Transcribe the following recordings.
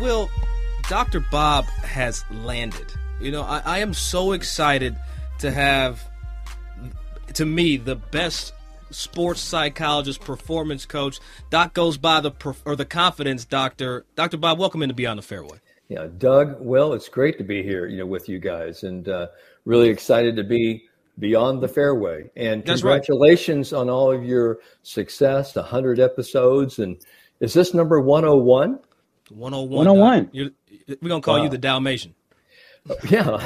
Will, Dr. Bob has landed. You know, I, I am so excited to have, to me, the best sports psychologist, performance coach. Doc goes by the or the confidence doctor. Dr. Bob, welcome in to Beyond the Fairway. Yeah, Doug. Well, it's great to be here, you know, with you guys, and uh, really excited to be beyond the fairway. And That's congratulations right. on all of your success, hundred episodes. And is this number one hundred and one? 101. 101. We're going to call wow. you the Dalmatian. Yeah,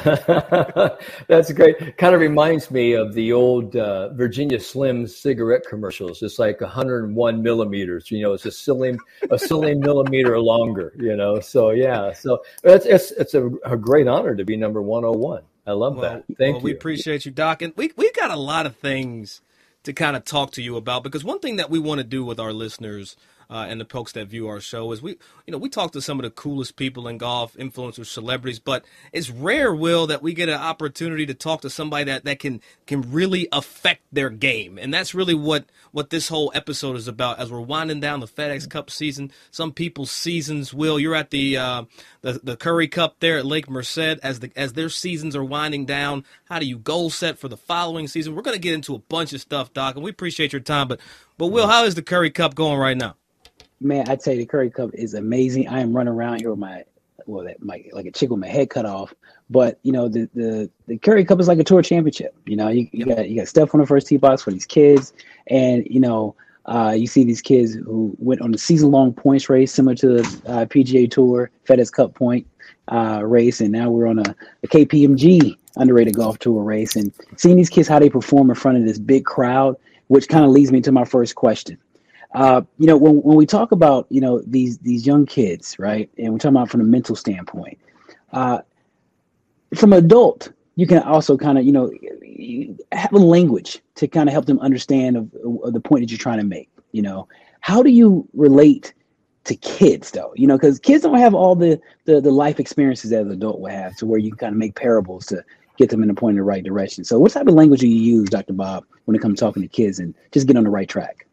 that's great. Kind of reminds me of the old uh, Virginia Slim cigarette commercials. It's like 101 millimeters. You know, it's a silly a silly millimeter longer. You know, so yeah, so it's it's it's a, a great honor to be number 101. I love well, that. Thank well, you. We appreciate you, Doc, and we we got a lot of things to kind of talk to you about because one thing that we want to do with our listeners uh, and the folks that view our show is we, you know, we talk to some of the coolest people in golf, influencers, celebrities, but it's rare, Will, that we get an opportunity to talk to somebody that, that can can really affect their game, and that's really what what this whole episode is about. As we're winding down the FedEx Cup season, some people's seasons, Will, you're at the uh, the the Curry Cup there at Lake Merced as the as their seasons are winding down. How do you goal set for the following season? We're going to get into a bunch of stuff, Doc, and we appreciate your time. But but Will, how is the Curry Cup going right now? Man, I'd say the Curry Cup is amazing. I am running around here with my well, that my like a chick with my head cut off. But you know, the the the Curry Cup is like a tour championship. You know, you, you got you got Steph on the first tee box for these kids, and you know, uh, you see these kids who went on a season long points race similar to the uh, PGA Tour FedEx Cup point uh, race, and now we're on a, a KPMG underrated golf tour race, and seeing these kids how they perform in front of this big crowd, which kind of leads me to my first question uh, you know, when, when we talk about, you know, these these young kids, right, and we're talking about from a mental standpoint, uh, from adult, you can also kind of, you know, have a language to kind of help them understand of, of, the point that you're trying to make. You know, how do you relate to kids though? You know, because kids don't have all the, the the life experiences that an adult will have, to where you can kind of make parables to get them in the point in the right direction. So, what type of language do you use, Dr. Bob, when it comes to talking to kids and just get on the right track?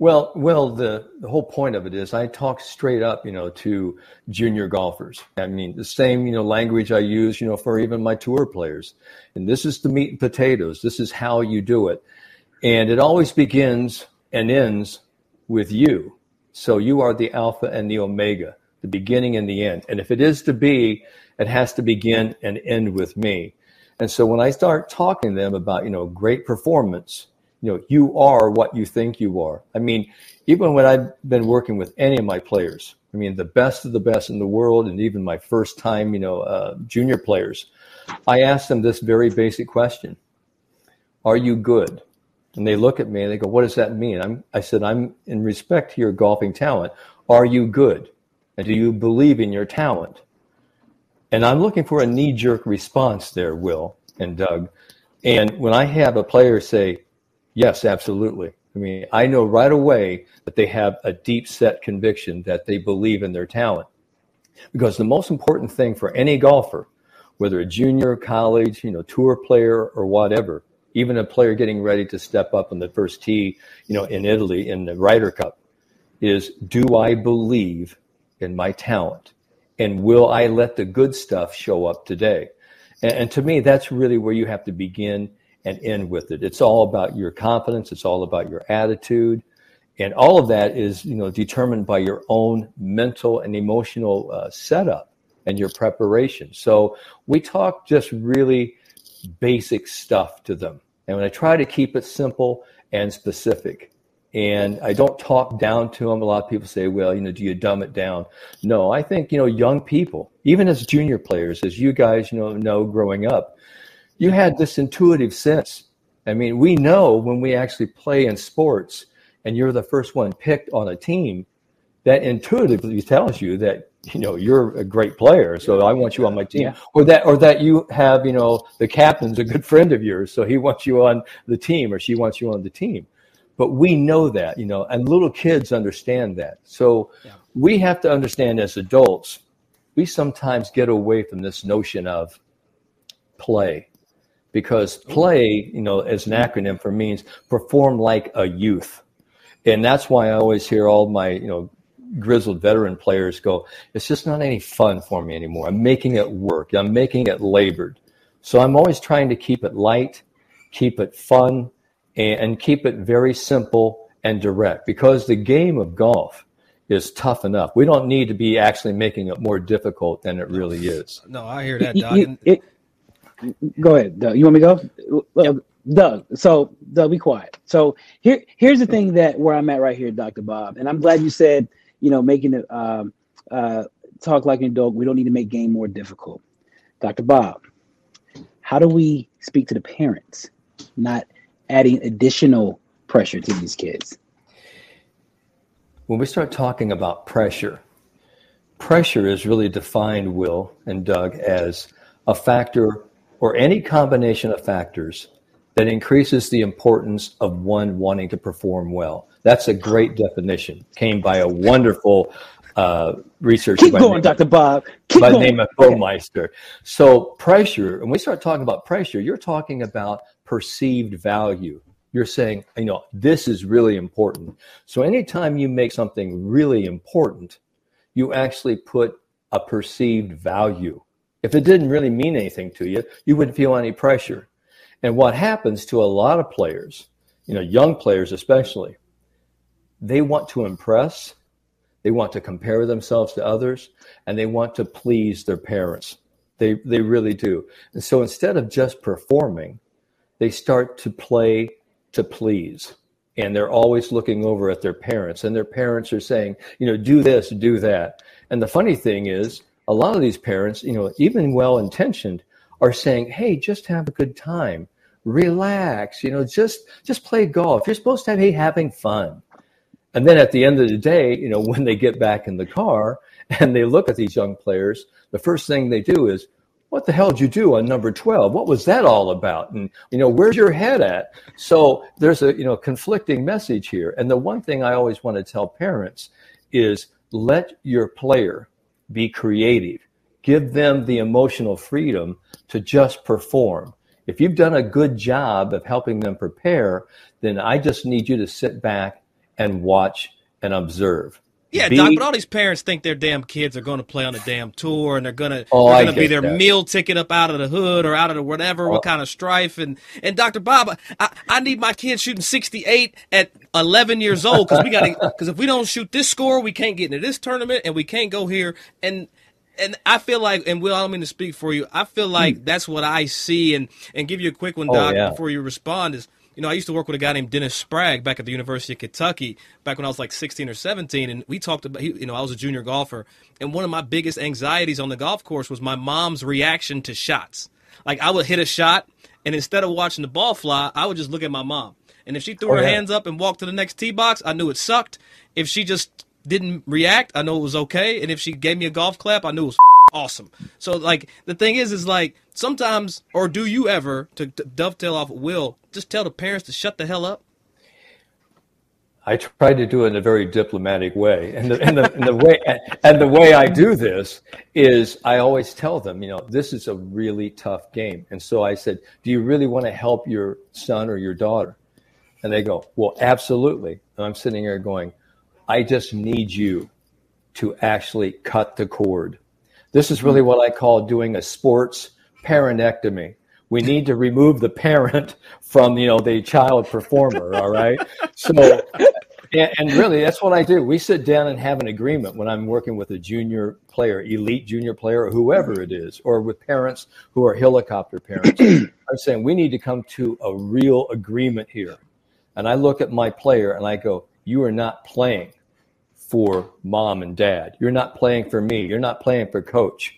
Well, well, the, the whole point of it is I talk straight up, you know, to junior golfers. I mean, the same, you know, language I use, you know, for even my tour players. And this is the meat and potatoes. This is how you do it. And it always begins and ends with you. So you are the alpha and the omega, the beginning and the end. And if it is to be, it has to begin and end with me. And so when I start talking to them about, you know, great performance, you know, you are what you think you are. I mean, even when I've been working with any of my players, I mean, the best of the best in the world, and even my first time, you know, uh, junior players, I ask them this very basic question: Are you good? And they look at me and they go, "What does that mean?" I'm, I said, "I'm in respect to your golfing talent. Are you good? And do you believe in your talent?" And I'm looking for a knee-jerk response there, Will and Doug. And when I have a player say, Yes, absolutely. I mean, I know right away that they have a deep set conviction that they believe in their talent. Because the most important thing for any golfer, whether a junior, college, you know, tour player or whatever, even a player getting ready to step up on the first tee, you know, in Italy in the Ryder Cup, is do I believe in my talent? And will I let the good stuff show up today? And, and to me, that's really where you have to begin and end with it. It's all about your confidence. It's all about your attitude. And all of that is, you know, determined by your own mental and emotional uh, setup and your preparation. So we talk just really basic stuff to them. And when I try to keep it simple and specific. And I don't talk down to them. A lot of people say, well, you know, do you dumb it down? No, I think, you know, young people, even as junior players, as you guys, you know, know growing up, you had this intuitive sense. I mean, we know when we actually play in sports and you're the first one picked on a team, that intuitively tells you that you know you're a great player so i want you on my team yeah. or that or that you have you know the captain's a good friend of yours so he wants you on the team or she wants you on the team but we know that you know and little kids understand that so yeah. we have to understand as adults we sometimes get away from this notion of play because oh. play you know as an acronym for means perform like a youth and that's why i always hear all my you know grizzled veteran players go, it's just not any fun for me anymore. I'm making it work. I'm making it labored. So I'm always trying to keep it light, keep it fun, and, keep it very simple and direct because the game of golf is tough enough. We don't need to be actually making it more difficult than it really is. No, I hear that, Doug. You, it, go ahead, Doug. You want me to go? Yep. Doug, so Doug, be quiet. So here, here's the thing that where I'm at right here, Dr. Bob, and I'm glad you said you know, making it um, uh, talk like an adult. We don't need to make game more difficult. Dr. Bob, how do we speak to the parents, not adding additional pressure to these kids? When we start talking about pressure, pressure is really defined, Will and Doug, as a factor or any combination of factors that increases the importance of one wanting to perform well. That's a great definition. Came by a wonderful uh, researcher. Keep going, Dr. Bob. Keep by going. the name of Baumeister. So pressure, and we start talking about pressure, you're talking about perceived value. You're saying, you know, this is really important. So anytime you make something really important, you actually put a perceived value. If it didn't really mean anything to you, you wouldn't feel any pressure. And what happens to a lot of players, you know, young players especially, they want to impress, they want to compare themselves to others, and they want to please their parents. They, they really do. And so instead of just performing, they start to play to please. And they're always looking over at their parents, and their parents are saying, you know, do this, do that. And the funny thing is, a lot of these parents, you know, even well intentioned, are saying, hey, just have a good time, relax, you know, just just play golf. You're supposed to be having fun. And then at the end of the day, you know, when they get back in the car and they look at these young players, the first thing they do is, what the hell did you do on number 12? What was that all about? And, you know, where's your head at? So there's a, you know, conflicting message here. And the one thing I always want to tell parents is let your player be creative. Give them the emotional freedom to just perform. If you've done a good job of helping them prepare, then I just need you to sit back and watch and observe. Yeah, Doc, but all these parents think their damn kids are going to play on a damn tour and they're going to oh, they're going to be their that. meal ticket up out of the hood or out of the whatever, oh. what kind of strife. And and Dr. Bob, I, I need my kids shooting 68 at 11 years old because we got to because if we don't shoot this score, we can't get into this tournament and we can't go here. And and I feel like, and Will, I don't mean to speak for you. I feel like hmm. that's what I see. And and give you a quick one, oh, Doc, yeah. before you respond is you know, I used to work with a guy named Dennis Sprague back at the University of Kentucky back when I was like 16 or 17. And we talked about, you know, I was a junior golfer. And one of my biggest anxieties on the golf course was my mom's reaction to shots. Like I would hit a shot, and instead of watching the ball fly, I would just look at my mom. And if she threw oh, her yeah. hands up and walked to the next tee box, I knew it sucked. If she just didn't react, I knew it was okay. And if she gave me a golf clap, I knew it was awesome. So like the thing is, is like sometimes, or do you ever to, to dovetail off Will, just tell the parents to shut the hell up? I try to do it in a very diplomatic way, and the, and the, and the way and the way I do this is I always tell them, you know, this is a really tough game, and so I said, "Do you really want to help your son or your daughter?" And they go, "Well, absolutely." And I'm sitting here going, "I just need you to actually cut the cord." This is really mm-hmm. what I call doing a sports parentectomy, We need to remove the parent from, you know, the child performer. All right. So, and, and really, that's what I do. We sit down and have an agreement when I'm working with a junior player, elite junior player, or whoever it is, or with parents who are helicopter parents. I'm saying we need to come to a real agreement here. And I look at my player and I go, You are not playing for mom and dad. You're not playing for me. You're not playing for coach.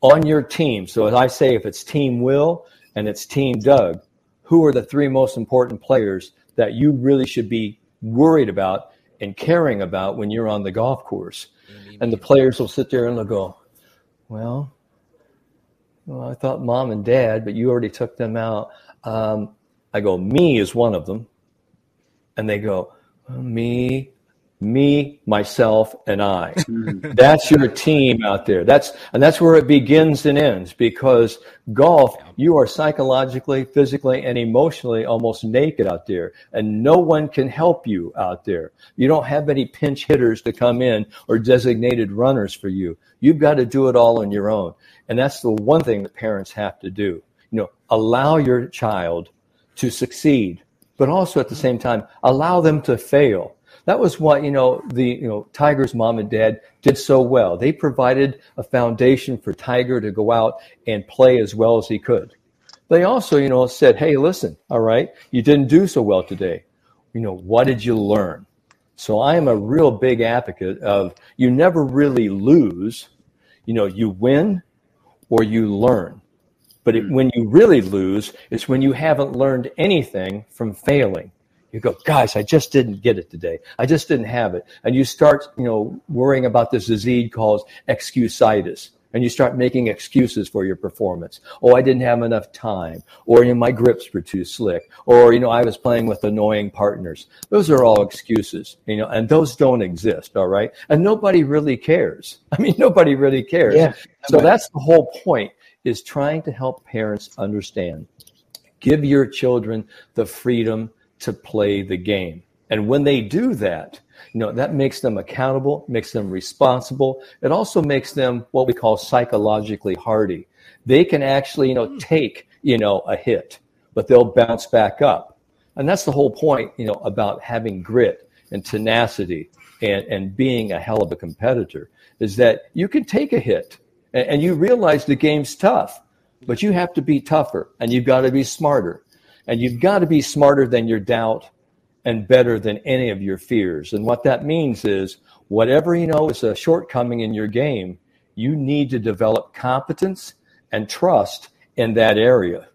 On your team, so as I say, if it's Team Will and it's Team Doug, who are the three most important players that you really should be worried about and caring about when you're on the golf course? And the players will sit there and they'll go, Well, well I thought mom and dad, but you already took them out. Um, I go, Me is one of them. And they go, Me, me, myself, and I. Mm-hmm. that's your team out there. That's and that's where it begins and ends because golf, you are psychologically, physically, and emotionally almost naked out there, and no one can help you out there. You don't have any pinch hitters to come in or designated runners for you. You've got to do it all on your own. And that's the one thing that parents have to do. You know, allow your child to succeed, but also at the same time, allow them to fail that was what you know the you know Tiger's mom and dad did so well. They provided a foundation for Tiger to go out and play as well as he could. They also you know said, "Hey, listen, all right, you didn't do so well today. You know what did you learn?" So I am a real big advocate of you never really lose. You know, you win or you learn. But it, when you really lose, it's when you haven't learned anything from failing you go, guys, I just didn't get it today. I just didn't have it. And you start, you know, worrying about this disease called excusitis. And you start making excuses for your performance. Oh, I didn't have enough time. Or, you know, my grips were too slick. Or, you know, I was playing with annoying partners. Those are all excuses, you know, and those don't exist. All right. And nobody really cares. I mean, nobody really cares. Yeah. So that's the whole point is trying to help parents understand. Give your children the freedom to play the game. And when they do that, you know, that makes them accountable, makes them responsible. It also makes them what we call psychologically hardy. They can actually, you know, hmm. take, you know, a hit, but they'll bounce back up. And that's the whole point, you know, about having grit and tenacity and, and being a hell of a competitor is that you can take a hit and, and you realize the game's tough, but you have to be tougher and you've got to be smarter and you've got to be smarter than your doubt and better than any of your fears. And what that means is whatever you know is a shortcoming in your game, you need to develop competence and trust in that area.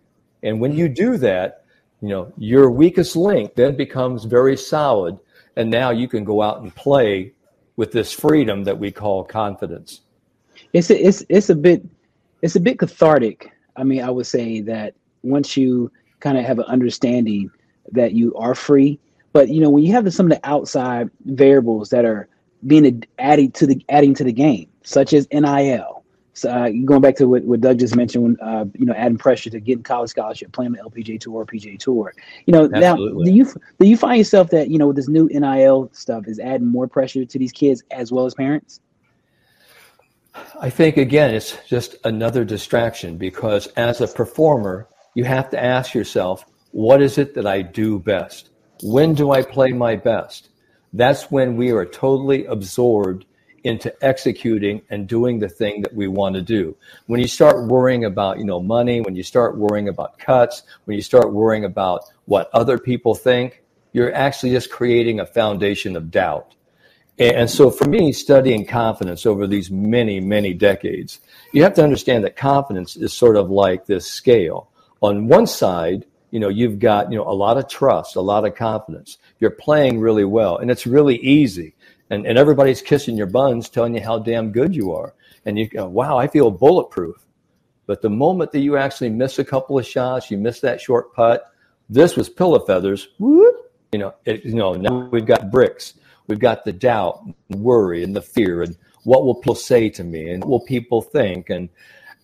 And when you do that, you know, your weakest link then becomes very solid. And now you can go out and play with this freedom that we call confidence. It's a, it's it's a bit it's a bit cathartic. I mean, I would say that once you kind of have an understanding that you are free. But you know, when you have some of the outside variables that are being added to the adding to the game, such as NIL. So uh, going back to what, what Doug just mentioned, when uh, you know adding pressure to getting college scholarship, playing the LPGA tour or PGA tour. You know, Absolutely. now do you do you find yourself that you know with this new NIL stuff is adding more pressure to these kids as well as parents? I think again, it's just another distraction because as a performer, you have to ask yourself, what is it that I do best? When do I play my best? That's when we are totally absorbed into executing and doing the thing that we want to do. When you start worrying about, you know, money, when you start worrying about cuts, when you start worrying about what other people think, you're actually just creating a foundation of doubt. And so for me, studying confidence over these many, many decades, you have to understand that confidence is sort of like this scale on one side, you know, you've got, you know, a lot of trust, a lot of confidence. You're playing really well and it's really easy. And, and everybody's kissing your buns, telling you how damn good you are. And you go, wow, I feel bulletproof. But the moment that you actually miss a couple of shots, you miss that short putt, this was pillow feathers. Whoop, you know, it, you know, now we've got bricks. We've got the doubt, worry, and the fear, and what will people say to me, and what will people think, and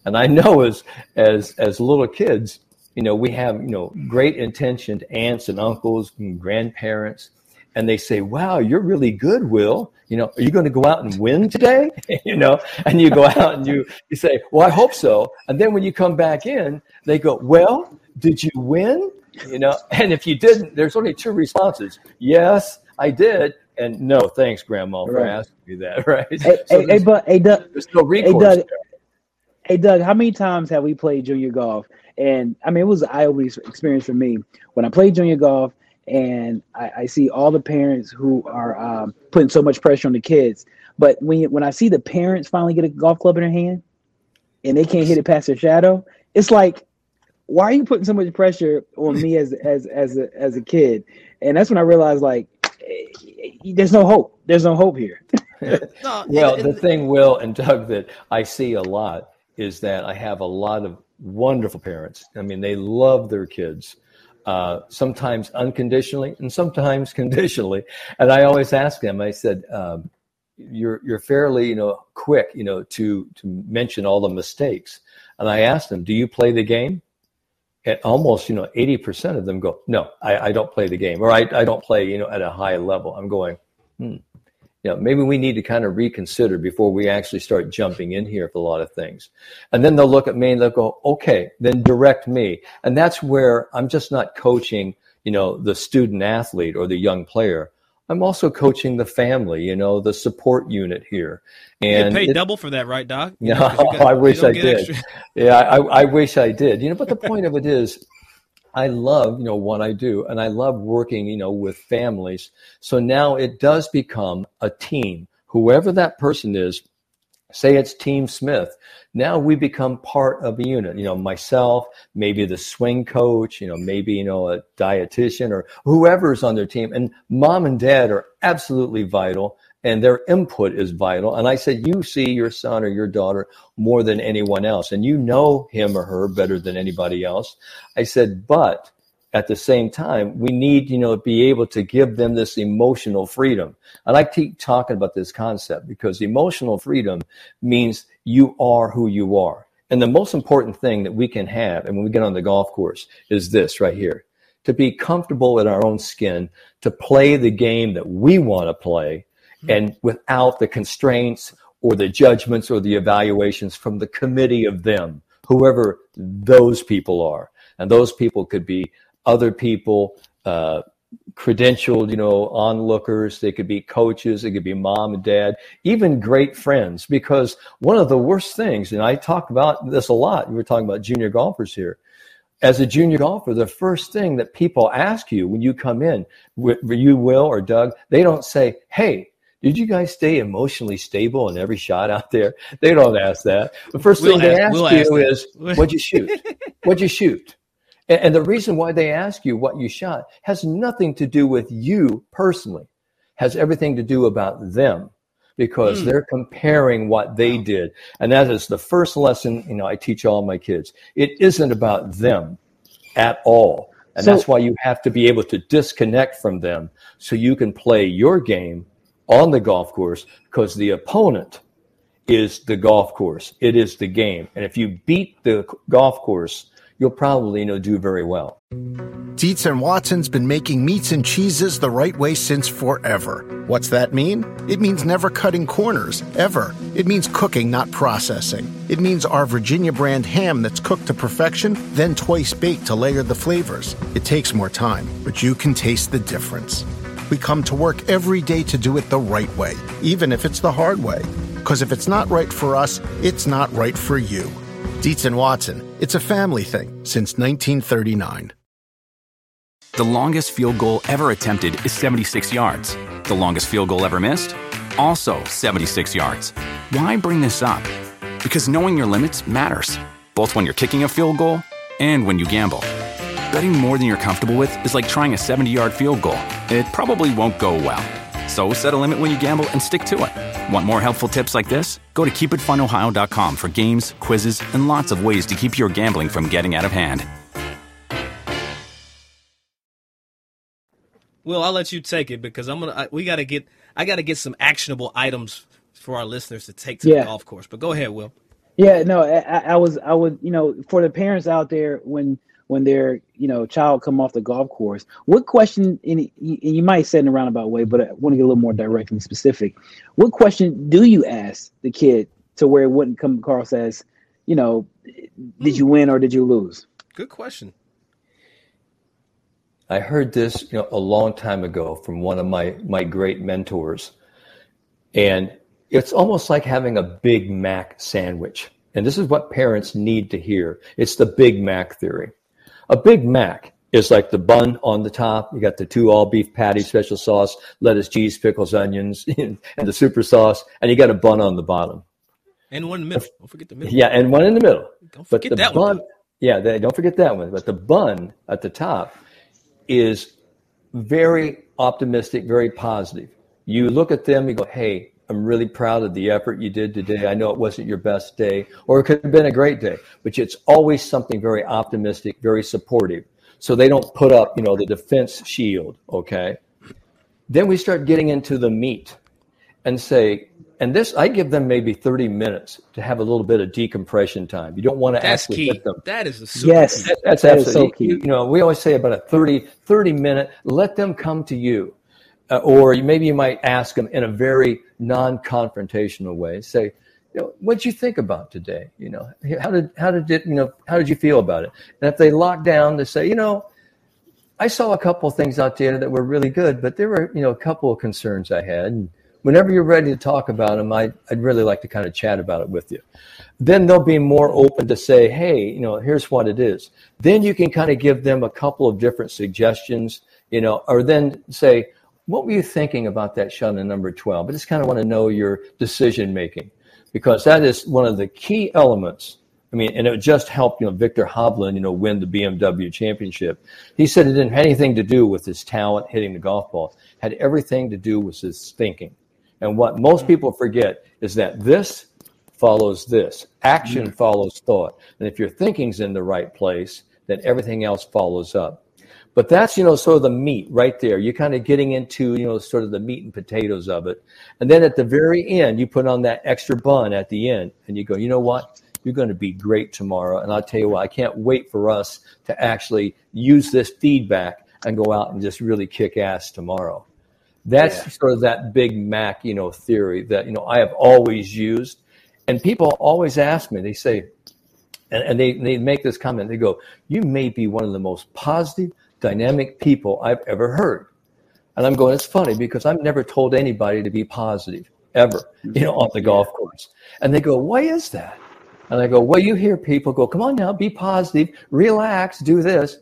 and I know as as as little kids, you know, we have you know great intentioned aunts and uncles and grandparents, and they say, "Wow, you're really good, Will. You know, are you going to go out and win today? you know, and you go out and you, you say, well, I hope so. And then when you come back in, they go, well, did you win? You know, and if you didn't, there's only two responses. Yes, I did. And no, thanks, Grandma, for right. asking me that. Right? Hey, so hey, but hey, Doug, there's no recourse. Hey Doug, hey, Doug, how many times have we played junior golf? And I mean, it was an eye-opening experience for me when I played junior golf and I, I see all the parents who are um, putting so much pressure on the kids. But when when I see the parents finally get a golf club in their hand and they can't hit it past their shadow, it's like, why are you putting so much pressure on me as as as a, as a kid? And that's when I realized like, there's no hope. There's no hope here. no, well, the thing, Will and Doug, that I see a lot is that I have a lot of wonderful parents. I mean, they love their kids uh, sometimes unconditionally and sometimes conditionally. And I always ask them, I said, um, you're, you're fairly, you know, quick, you know, to, to mention all the mistakes. And I asked them, do you play the game? And almost, you know, 80% of them go, no, I, I don't play the game or I, I don't play, you know, at a high level. I'm going, hmm, you know, maybe we need to kind of reconsider before we actually start jumping in here for a lot of things. And then they'll look at me and they'll go, okay, then direct me. And that's where I'm just not coaching, you know, the student athlete or the young player. I'm also coaching the family, you know, the support unit here. And you paid double for that, right, Doc? Yeah, you know, I wish I did. Extra. Yeah, I, I wish I did. You know, but the point of it is, I love, you know, what I do and I love working, you know, with families. So now it does become a team. Whoever that person is, say it's Team Smith, now we become part of a unit. You know, myself, maybe the swing coach, you know, maybe, you know, a dietitian or whoever's on their team. And mom and dad are absolutely vital and their input is vital. And I said, you see your son or your daughter more than anyone else, and you know him or her better than anybody else. I said, but at the same time, we need, you know, be able to give them this emotional freedom. And I keep talking about this concept because emotional freedom means you are who you are. And the most important thing that we can have, and when we get on the golf course, is this right here to be comfortable in our own skin, to play the game that we want to play, and without the constraints or the judgments or the evaluations from the committee of them, whoever those people are. And those people could be other people, uh, credentialed, you know, onlookers. They could be coaches. They could be mom and dad, even great friends. Because one of the worst things, and I talk about this a lot. We were talking about junior golfers here. As a junior golfer, the first thing that people ask you when you come in, you will or Doug, they don't say, "Hey, did you guys stay emotionally stable in every shot out there? They don't ask that. The 1st we'll thing they ask, we'll you ask is, what'd you shoot? what'd you shoot? And, and the reason why they ask you what you shot has nothing to do with you personally, has everything to do about them because mm. they're comparing what they did. And that is the first lesson, you know, I teach all my kids. It isn't about them at all. And so, that's why you have to be able to disconnect from them so you can play your game on the golf course because the opponent is the golf course. It is the game. And if you beat the golf course, you'll probably you know do very well. Dietz and Watson's been making meats and cheeses the right way since forever. What's that mean? It means never cutting corners, ever. It means cooking, not processing. It means our Virginia brand ham that's cooked to perfection, then twice baked to layer the flavors. It takes more time, but you can taste the difference. We come to work every day to do it the right way, even if it's the hard way. Because if it's not right for us, it's not right for you. Dietz and Watson, it's a family thing since 1939. The longest field goal ever attempted is 76 yards. The longest field goal ever missed? Also 76 yards. Why bring this up? Because knowing your limits matters, both when you're kicking a field goal and when you gamble. Betting more than you're comfortable with is like trying a 70 yard field goal. It probably won't go well. So set a limit when you gamble and stick to it. Want more helpful tips like this? Go to keepitfunohio.com for games, quizzes, and lots of ways to keep your gambling from getting out of hand. Well, I'll let you take it because I'm gonna. I, we got to get. I got to get some actionable items for our listeners to take to yeah. the golf course. But go ahead, Will. Yeah, no, I, I was. I would. You know, for the parents out there, when when their you know child come off the golf course, what question? And you might say in a roundabout way, but I want to get a little more direct and specific. What question do you ask the kid to where it wouldn't come across as, you know, did you win or did you lose? Good question. I heard this, you know, a long time ago from one of my my great mentors, and it's almost like having a Big Mac sandwich. And this is what parents need to hear. It's the Big Mac theory. A Big Mac is like the bun on the top. You got the two all beef patty, special sauce, lettuce, cheese, pickles, onions, and the super sauce, and you got a bun on the bottom. And one in the middle. Don't forget the middle. Yeah, and one in the middle. Don't forget but the that bun, one. Yeah, they, don't forget that one. But the bun at the top is very optimistic, very positive. You look at them, you go, hey, I'm really proud of the effort you did today. I know it wasn't your best day, or it could have been a great day, but it's always something very optimistic, very supportive. So they don't put up, you know, the defense shield, okay? Then we start getting into the meat and say, and this I give them maybe 30 minutes to have a little bit of decompression time. You don't want to That's actually key. hit them. That is a super Yes. key. That- That's That is absolutely so key. You, you know, we always say about a 30, 30 minute, let them come to you. Uh, or maybe you might ask them in a very non confrontational way. Say, you know, what'd you think about today? You know, how did, how did it, you know, how did you feel about it? And if they lock down, they say, you know, I saw a couple of things out there that were really good, but there were, you know, a couple of concerns I had. And whenever you're ready to talk about them, I, I'd really like to kind of chat about it with you. Then they'll be more open to say, hey, you know, here's what it is. Then you can kind of give them a couple of different suggestions, you know, or then say, what were you thinking about that shot in number 12? I just kind of want to know your decision making because that is one of the key elements I mean, and it just helped, you know, Viktor Hovland, you know, win the BMW championship. He said it didn't have anything to do with his talent hitting the golf ball. It had everything to do with his thinking. And what most mm-hmm. people forget is that this follows this. Action mm-hmm. follows thought. And if your thinking's in the right place, then everything else follows up. But that's, you know, sort of the meat right there. You're kind of getting into, you know, sort of the meat and potatoes of it. And then at the very end, you put on that extra bun at the end and you go, you know what? You're going to be great tomorrow. And I'll tell you what, I can't wait for us to actually use this feedback and go out and just really kick ass tomorrow. That's sort of that Big Mac, you know, theory that, you know, I have always used. And people always ask me, they say, and, and they, they make this comment, they go, you may be one of the most positive, dynamic people I've ever heard. And I'm going, it's funny because I've never told anybody to be positive ever, you know, on the golf course. And they go, why is that? And I go, well, you hear people go, come on now, be positive, relax, do this.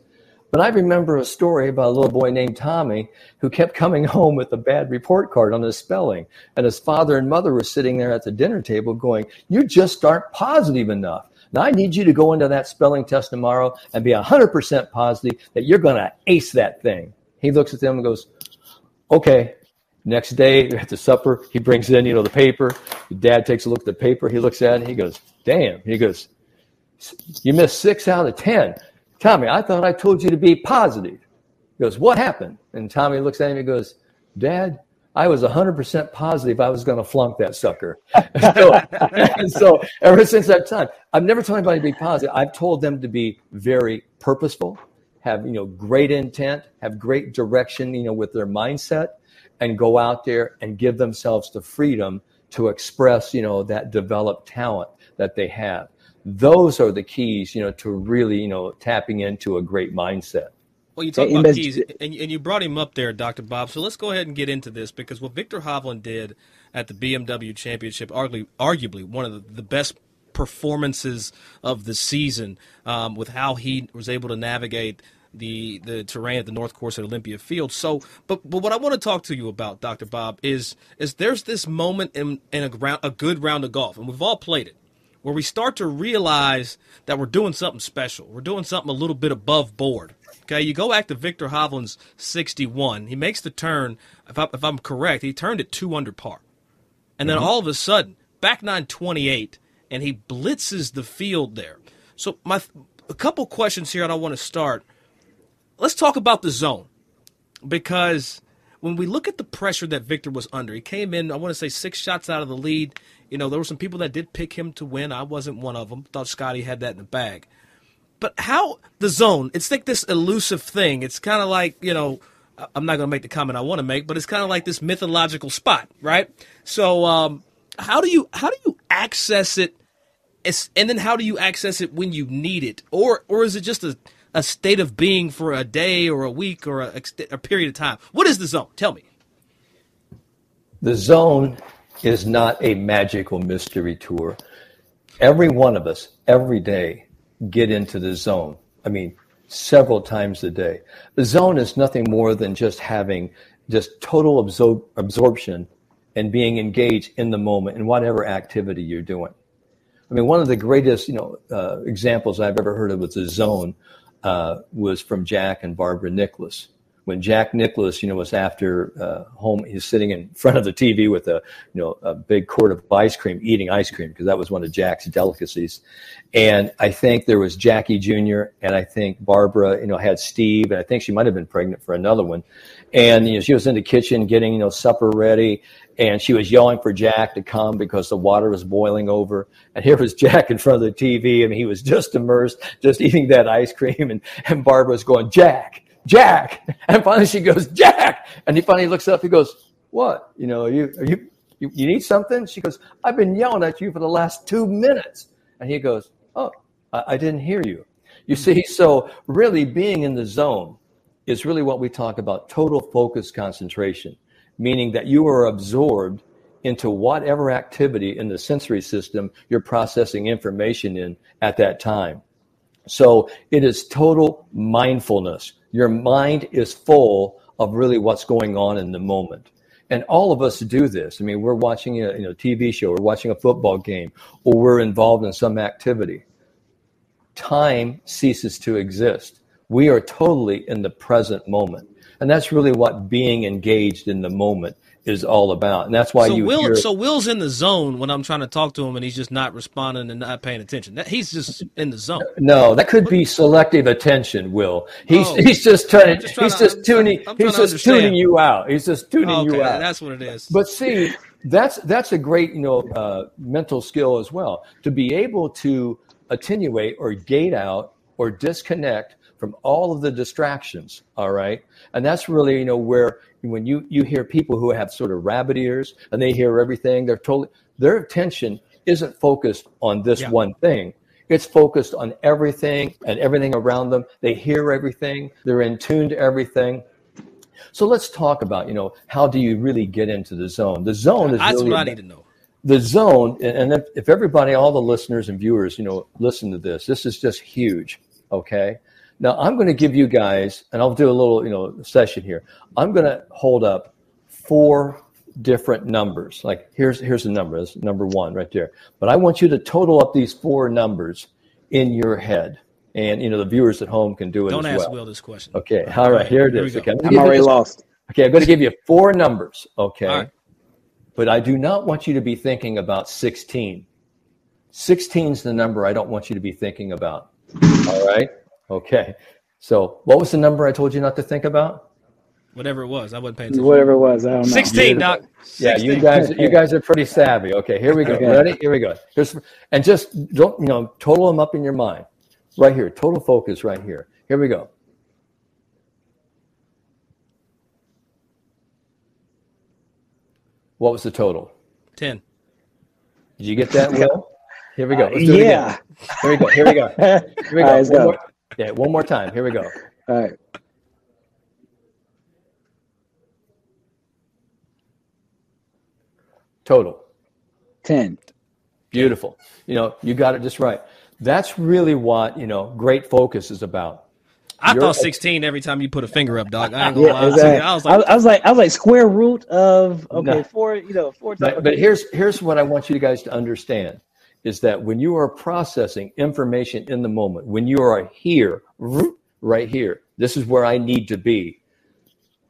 But I remember a story about a little boy named Tommy who kept coming home with a bad report card on his spelling. And his father and mother were sitting there at the dinner table going, you just aren't positive enough. Now I need you to go into that spelling test tomorrow and be 100% positive that you're going to ace that thing. He looks at them and goes, okay. Next day at the supper, he brings in, you know, the paper. Dad takes a look at the paper. He looks at it he goes, damn. He goes, you missed six out of 10. Tommy, I thought I told you to be positive. He goes, what happened? And Tommy looks at him and goes, Dad, I was 100% positive I was going to flunk that sucker. so, so ever since that time, I've never told anybody to be positive. I've told them to be very purposeful, have, you know, great intent, have great direction, you know, with their mindset and go out there and give themselves the freedom to express, you know, that developed talent that they have. Those are the keys, you know, to really, you know, tapping into a great mindset. Well, you talk about keys, and, and you brought him up there, Dr. Bob. So let's go ahead and get into this because what Viktor Hovland did at the BMW Championship, arguably, arguably one of the, the best performances of the season, um, with how he was able to navigate the the terrain at the North Course at Olympia Field. So, but but what I want to talk to you about, Dr. Bob, is is there's this moment in in a round, a good round of golf, and we've all played it where we start to realize that we're doing something special. We're doing something a little bit above board. Okay, you go back to Viktor Hovland's 61. He makes the turn. If, I, if I'm correct, he turned at two under par, and then mm-hmm. all of a sudden, back nine 28, and he blitzes the field there. So my a couple questions here, and I want to start. Let's talk about the zone because when we look at the pressure that Viktor was under, he came in, I want to say, six shots out of the lead. You know, there were some people that did pick him to win. I wasn't one of them. Thought Scotty had that in the bag. but how the zone? It's like this elusive thing. It's kind of like you know. I'm not going to make the comment I want to make, but it's kind of like this mythological spot, right? So, um, how do you how do you access it? and then how do you access it when you need it, or or is it just a a state of being for a day or a week or a, a period of time? What is the zone? Tell me. The zone is not a magical mystery tour. Every one of us, every day, get into the zone. I mean, several times a day. The zone is nothing more than just having just total absor- absorption and being engaged in the moment in whatever activity you're doing. I mean, one of the greatest, you know, uh, examples I've ever heard of with the zone uh, was from Jack and Barbara Nicklaus when Jack Nicklaus, you know, was after uh, home, he's sitting in front of the TV with a, you know, a big quart of ice cream, eating ice cream because that was one of Jack's delicacies. And I think there was Jackie Jr. and I think Barbara, you know, had Steve, and I think she might have been pregnant for another one. And you know, she was in the kitchen getting, you know, supper ready, and she was yelling for Jack to come because the water was boiling over. And here was Jack in front of the TV, and he was just immersed, just eating that ice cream, and and Barbara was going, Jack Jack. And finally she goes, Jack. And he finally looks up. He goes, what? You know, are you, are you, you, you need something? She goes, I've been yelling at you for the last two minutes. And he goes, oh, I, I didn't hear you. You see, mm-hmm. so really being in the zone is really what we talk about total focus concentration, meaning that you are absorbed into whatever activity in the sensory system you're processing information in at that time. So it is total mindfulness your mind is full of really what's going on in the moment. And all of us do this. I mean, we're watching a you know, TV show, we're watching a football game, or we're involved in some activity. Time ceases to exist. We are totally in the present moment. And that's really what being engaged in the moment is all about. And that's why so you Will, hear, so Will's in the zone when I'm trying to talk to him and he's just not responding and not paying attention. That, he's just in the zone. No, that could be selective attention, Will. He's oh, he's just trying, just he's to, just tuning I'm, he's just tuning you out. He's just tuning okay, you out. That's what it is. But see, that's that's a great, you know, uh, mental skill as well to be able to attenuate or gate out or disconnect from all of the distractions all right and that's really you know where when you you hear people who have sort of rabbit ears and they hear everything they're totally their attention isn't focused on this yeah. one thing. It's focused on everything and everything around them. They hear everything. They're in tune to everything. So let's talk about you know how do you really get into the zone? The zone is that's really what i need to know. The zone and if, if everybody all the listeners and viewers you know listen to this. This is just huge okay now I'm going to give you guys, and I'll do a little, you know, session here. I'm going to hold up four different numbers. Like here's here's the number. That's number one right there. But I want you to total up these four numbers in your head. And you know the viewers at home can do it Don't as ask well. Will this question. Okay, all right, here it is. Okay, I'm, I'm already lost. Okay, I'm going to give you four numbers. Okay, right. but I do not want you to be thinking about 16. 16 is the number I don't want you to be thinking about. All right. Okay. So what was the number I told you not to think about? Whatever it was, I wasn't paying attention. Whatever it was, I don't know. Sixteen, Doc. Yeah, you guys, you guys are pretty savvy. Okay, here we go. Okay. Ready? Here we go. Here's, and just don't, you know, total them up in your mind. Right here, total focus. Right here. Here we go. What was the total? Ten. Did you get that, Will? Here we go. Uh, yeah. Here we go. Here we go. Here we go. Right, one, more, yeah, one more time. Here we go. All right. Total. 10. Beautiful. You know, you got it just right. That's really what, you know, great focus is about. I You're, thought 16 every time you put a finger up, dog. I ain't gonna yeah, lie. Exactly. I was like, I, was like, I was like square root of okay, no. four, you know, four times. But, but here's here's what I want you guys to understand is that when you are processing information in the moment, when you are here, right here, this is where I need to be.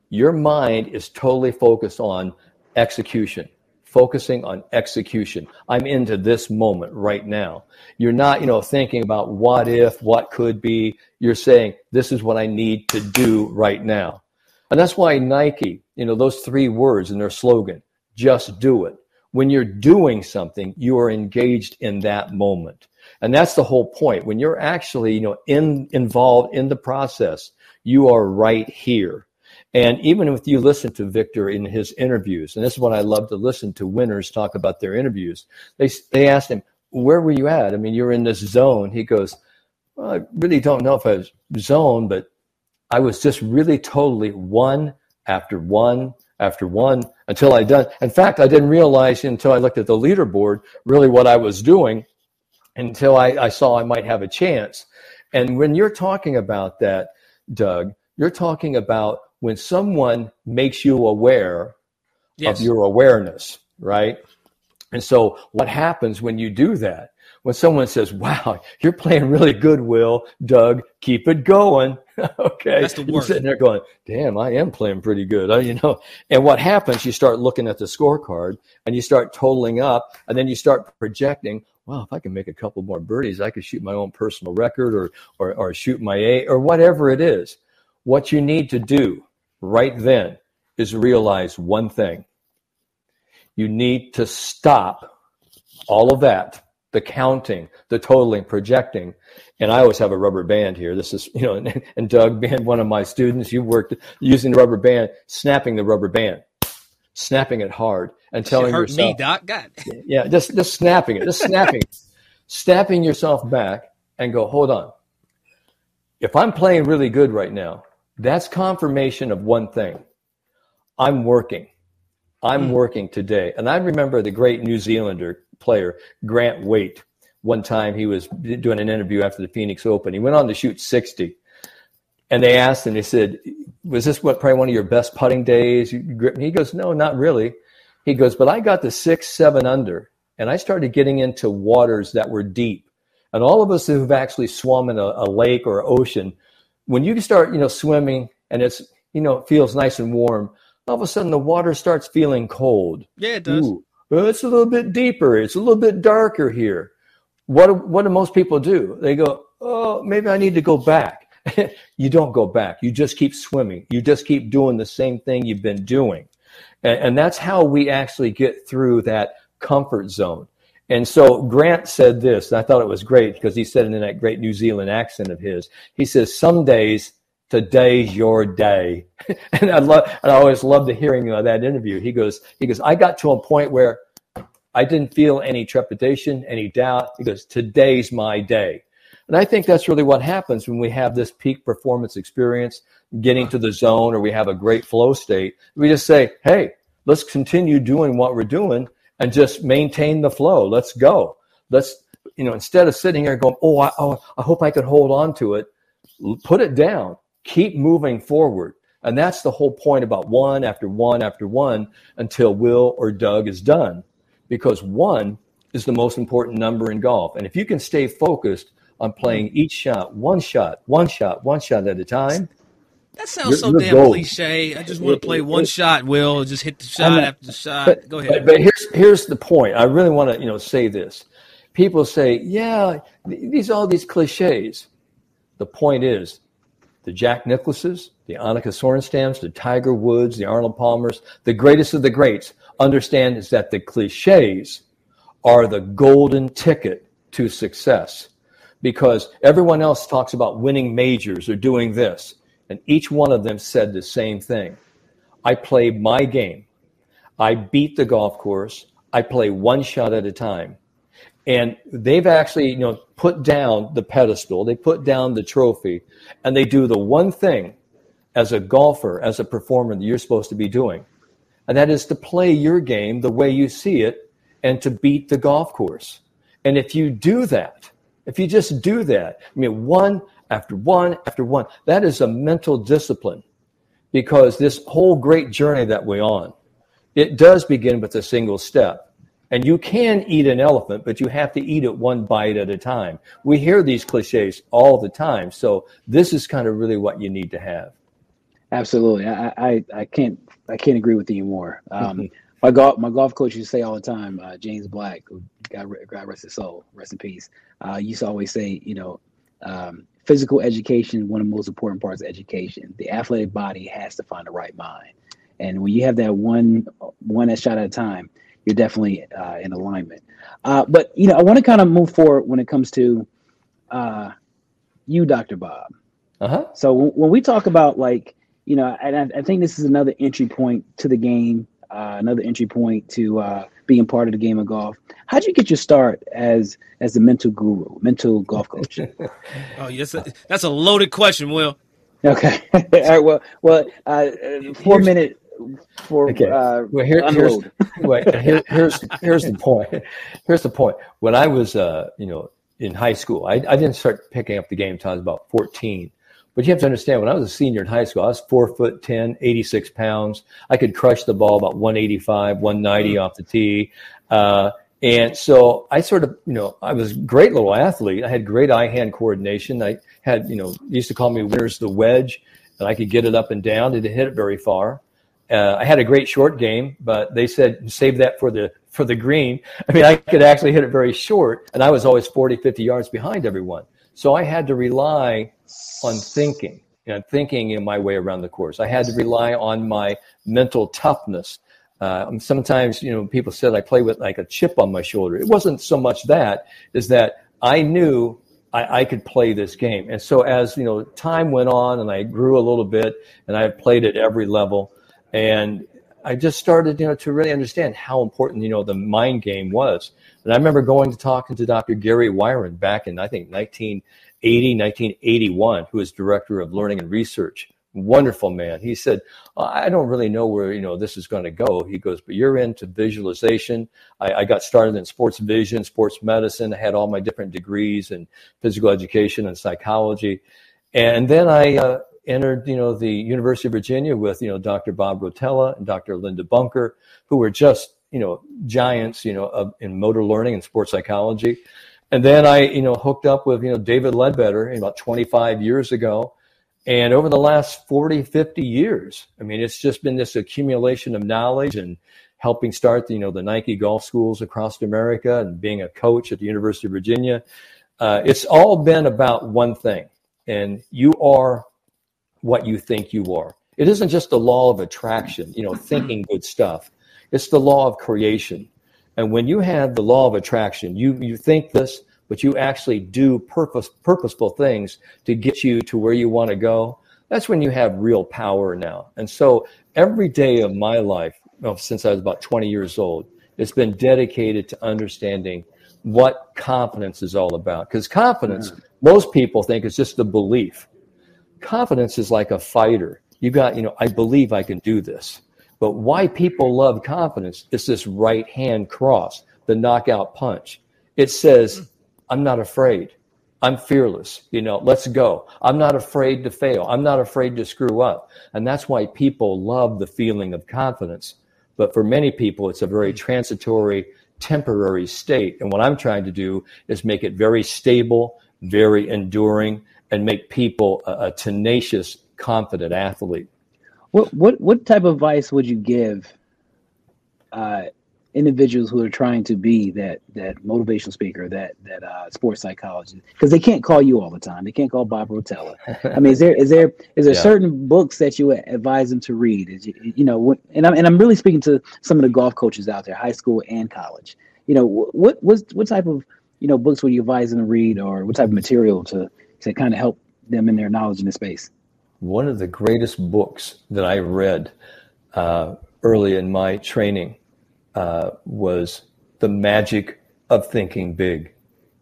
Your mind is totally focused on execution, focusing on execution. I'm into this moment right now. You're not, you know, thinking about what if, what could be. You're saying, this is what I need to do right now. And that's why Nike, you know, those three words in their slogan, just do it when you're doing something, you are engaged in that moment. And that's the whole point. When you're actually, you know, in involved in the process, you are right here. And even if you listen to Viktor in his interviews, and this is what I love to listen to winners talk about their interviews, they, they asked him, Where were you at? I mean, you're in this zone. He goes, Well, I really don't know if I was zone, but I was just really totally one after one after one until I done. In fact, I didn't realize until I looked at the leaderboard really what I was doing until I, I saw I might have a chance. And when you're talking about that, Doug, you're talking about when someone makes you aware yes. of your awareness, right? And so what happens when you do that? When someone says, wow, you're playing really good, Will, Doug, keep it going. okay. That's the You're sitting there going, damn, I am playing pretty good. You know, and what happens, you start looking at the scorecard and you start totaling up and then you start projecting, well, if I can make a couple more birdies, I could shoot my own personal record or, or, or shoot my A or whatever it is. What you need to do right then is realize one thing. You need to stop all of that, the counting, the totaling, projecting. And I always have a rubber band here. This is, you know, and, and Doug being one of my students, you worked using the rubber band, snapping the rubber band, snapping it hard and telling hurt yourself. me, Doc. God. Yeah, just, just snapping it, just snapping, snapping yourself back and go, hold on. If I'm playing really good right now, that's confirmation of one thing. I'm working. I'm mm. working today. And I remember the great New Zealander player, Grant Waite. One time he was doing an interview after the Phoenix Open. He went on to shoot 60. And they asked him, they said, Was this what probably one of your best putting days? He goes, No, not really. He goes, But I got the six, seven under, and I started getting into waters that were deep. And all of us who've actually swum in a, a lake or ocean when you start, you know, swimming and it's, you know, it feels nice and warm, all of a sudden the water starts feeling cold. Yeah, it does. Ooh, well, it's a little bit deeper. It's a little bit darker here. What, what do most people do? They go, oh, maybe I need to go back. you don't go back. You just keep swimming. You just keep doing the same thing you've been doing. And, and that's how we actually get through that comfort zone. And so Grant said this, and I thought it was great because he said it in that great New Zealand accent of his. He says, "Some days, today's your day," and I love, and I always love the hearing of that interview. He goes, he goes, I got to a point where I didn't feel any trepidation, any doubt. He goes, today's my day. And I think that's really what happens when we have this peak performance experience, getting to the zone, or we have a great flow state. We just say, hey, let's continue doing what we're doing and just maintain the flow. Let's go. Let's, you know, instead of sitting here going, oh, I, oh, I hope I can hold on to it, put it down, keep moving forward. And that's the whole point about one after one after one until Will or Doug is done. Because one is the most important number in golf. And if you can stay focused on playing each shot, one shot, one shot, one shot at a time, that sounds so damn gold. cliche. I just want to play one shot, Will. Just hit the shot after the shot. But, Go ahead. But, but, here's here's the point. I really want to you know say this. People say, yeah, these all these cliches. The point is, the Jack Nicklauses, the Annika Sorenstams, the Tiger Woods, the Arnold Palmers, the greatest of the greats understand is that the cliches are the golden ticket to success because everyone else talks about winning majors or doing this and each one of them said the same thing. I play my game. I beat the golf course. I play one shot at a time. And they've actually, you know, put down the pedestal, they put down the trophy, and they do the one thing as a golfer, as a performer that you're supposed to be doing. And that is to play your game the way you see it and to beat the golf course. And if you do that, if you just do that, I mean, one after one after one. That is a mental discipline because this whole great journey that we're on, it does begin with a single step. And you can eat an elephant, but you have to eat it one bite at a time. We hear these cliches all the time. So this is kind of really what you need to have. Absolutely. I, I, I can't I can't agree with you more. Um, my golf my golf coach used to say all the time, uh, James Black, God, God rest his soul, rest in peace. Uh, used to always say, you know, um, physical education, one of the most important parts of education. The athletic body has to find the right mind. And when you have that one one shot at a time, you're definitely uh, in alignment. Uh, but you know, I want to kind of move forward when it comes to uh, you, Dr. Bob. Uh-huh. So w- when we talk about like, you know, and I, I, think this is another entry point to the game, uh, another entry point to uh, being part of the game of golf. How'd you get your start as as a mental guru, mental golf coach? oh yes, that's a loaded question, Will. Okay. All right. Well, well, uh, four here's, minute for okay. Uh, well, here, here's here, here's here's the point. Here's the point. When I was, uh, you know, in high school, I, I didn't start picking up the game until I was about 14. But you have to understand, when I was a senior in high school, I was four foot 10, 86 pounds. I could crush the ball about 185, 190 mm. off the tee. Uh, and so I sort of, you know, I was a great little athlete. I had great eye hand coordination. I had, you know, used to call me Winters the wedge, and I could get it up and down. Didn't hit it very far. Uh, I had a great short game, but they said save that for the for the green. I mean, I could actually hit it very short, and I was always 40, 50 yards behind everyone. So I had to rely on thinking, you know, thinking in my way around the course. I had to rely on my mental toughness. Uh, sometimes, you know, people said I play with like a chip on my shoulder. It wasn't so much that, is that I knew I, I, could play this game. And so as, you know, time went on and I grew a little bit and I played at every level and I just started, you know, to really understand how important, you know, the mind game was. And I remember going to talking to Dr. Gary Wiren back in, I think, 1980, 1981, who was director of learning and research. Wonderful man. He said, I don't really know where, you know, this is going to go. He goes, but you're into visualization. I, I got started in sports vision, sports medicine. I had all my different degrees in physical education and psychology. And then I, uh, entered, you know, the University of Virginia with, you know, Dr. Bob Rotella and Dr. Linda Bunker, who were just, you know, giants, you know, of, in motor learning and sports psychology. And then I, you know, hooked up with, you know, David Leadbetter about 25 years ago. And over the last 40, 50 years, I mean, it's just been this accumulation of knowledge and helping start, you know, the Nike golf schools across America and being a coach at the University of Virginia. Uh, it's all been about one thing. And you are what you think you are. It isn't just the law of attraction, you know, thinking good stuff. It's the law of creation. And when you have the law of attraction, you, you think this, but you actually do purpose, purposeful things to get you to where you want to go. That's when you have real power now. And so every day of my life, well, since I was about 20 years old, it's been dedicated to understanding what confidence is all about. Because confidence, mm. most people think it's just the belief confidence is like a fighter. You got, you know, I believe I can do this. But why people love confidence is this right hand cross, the knockout punch. It says, I'm not afraid. I'm fearless. You know, let's go. I'm not afraid to fail. I'm not afraid to screw up. And that's why people love the feeling of confidence. But for many people, it's a very transitory, temporary state. And what I'm trying to do is make it very stable, very enduring, and make people a, a tenacious, confident athlete. What what what type of advice would you give uh, individuals who are trying to be that that motivational speaker, that that uh, sports psychologist? Because they can't call you all the time. They can't call Bob Rotella. I mean, is there is there is there yeah. certain books that you advise them to read? Is you, you know, what, and I'm and I'm really speaking to some of the golf coaches out there, high school and college. You know, what what what type of you know books would you advise them to read, or what type of material to to kind of help them in their knowledge in the space? One of the greatest books that I read uh, early in my training uh, was The Magic of Thinking Big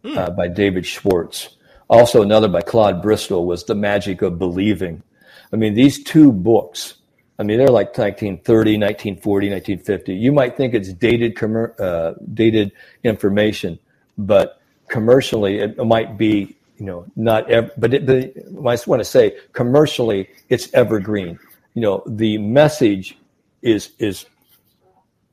mm. uh, by David Schwartz. Also, another by Claude Bristol was The Magic of Believing. I mean, these two books, I mean, they're like 1930, 1940, 1950. You might think it's dated, uh, dated information, but commercially, it might be you know, not ever, but, it, but I just want to say commercially, it's evergreen. You know, the message is is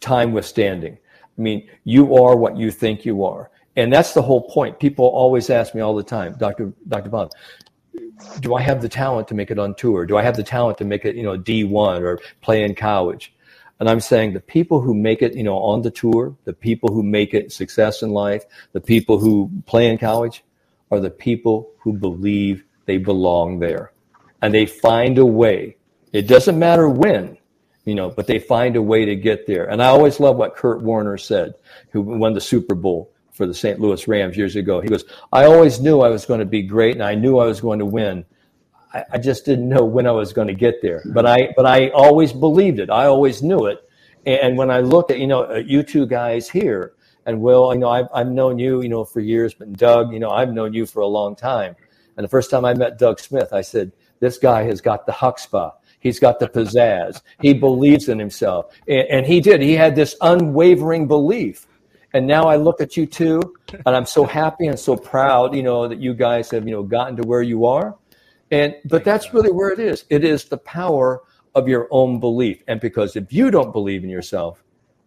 time withstanding. I mean, you are what you think you are, and that's the whole point. People always ask me all the time, Doctor Doctor Bob, do I have the talent to make it on tour? Do I have the talent to make it, you know, D one or play in college? And I'm saying the people who make it, you know, on the tour, the people who make it success in life, the people who play in college, are the people who believe they belong there. And they find a way. It doesn't matter when. you know, but they find a way to get there. And I always love what Kurt Warner said, who won the Super Bowl for the St. Louis Rams years ago. He goes, I always knew I was going to be great and I knew I was going to win. I, I just didn't know when I was going to get there. But I, but I always believed it. I always knew it. And when I look at, you know, uh, you two guys here, and Will, you know, I've, I've known you, you know, for years, but Doug, you know, I've known you for a long time. And the first time I met Doug Smith, I said, this guy has got the chutzpah. He's got the pizzazz. He believes in himself. And, and he did. He had this unwavering belief. And now I look at you two, and I'm so happy and so proud, you know, that you guys have, you know, gotten to where you are. And but that's really where it is. It is the power of your own belief. And because if you don't believe in yourself,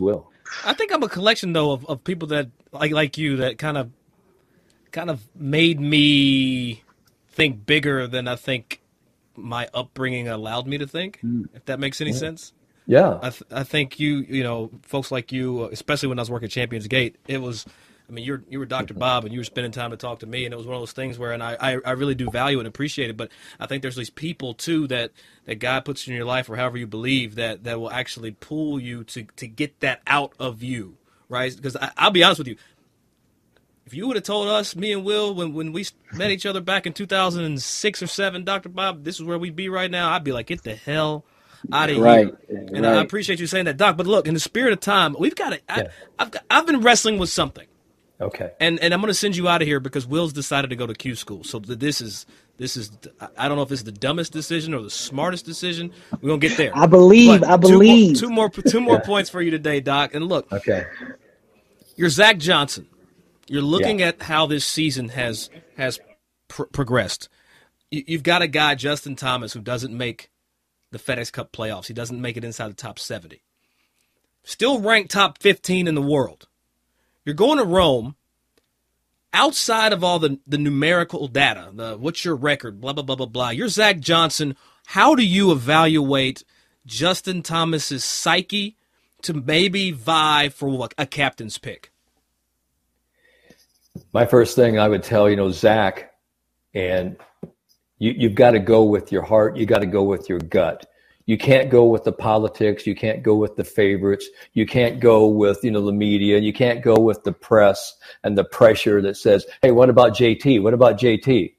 Will. I think I'm a collection though of, of people that like like you that kind of kind of made me think bigger than I think my upbringing allowed me to think. Mm. If that makes any yeah. sense. Yeah. I th- I think you you know folks like you, especially when I was working at Champions Gate, it was. I mean, you're you were Dr. Bob, and you were spending time to talk to me, and it was one of those things where, and I, I, I really do value and appreciate it. But I think there's these people too that that God puts in your life, or however you believe, that that will actually pull you to to get that out of you, right? Because I'll be honest with you, if you would have told us, me and Will, when, when we met each other back in 2006 or 7, Dr. Bob, this is where we'd be right now, I'd be like, get the hell out of right, here. And right. I appreciate you saying that, Doc. But look, in the spirit of time, we've got to, yeah. I've, I've been wrestling with something. Okay. And and I'm going to send you out of here because Will's decided to go to Q school. So this is this is I don't know if it's the dumbest decision or the smartest decision. We're gonna get there. I believe. But I believe. Two more two more, two more yeah. points for you today, Doc. And look. Okay. You're Zach Johnson. You're looking yeah. at how this season has has pr- progressed. You, you've got a guy Justin Thomas who doesn't make the FedEx Cup playoffs. He doesn't make it inside the top 70. Still ranked top 15 in the world. You're going to Rome. Outside of all the, the numerical data, the what's your record, blah blah blah blah blah. You're Zach Johnson. How do you evaluate Justin Thomas's psyche to maybe vie for a captain's pick? My first thing I would tell you know Zach, and you, you've got to go with your heart. You got to go with your gut you can't go with the politics. You can't go with the favorites. You can't go with you know the media. You can't go with the press and the pressure that says hey what about jt what about jt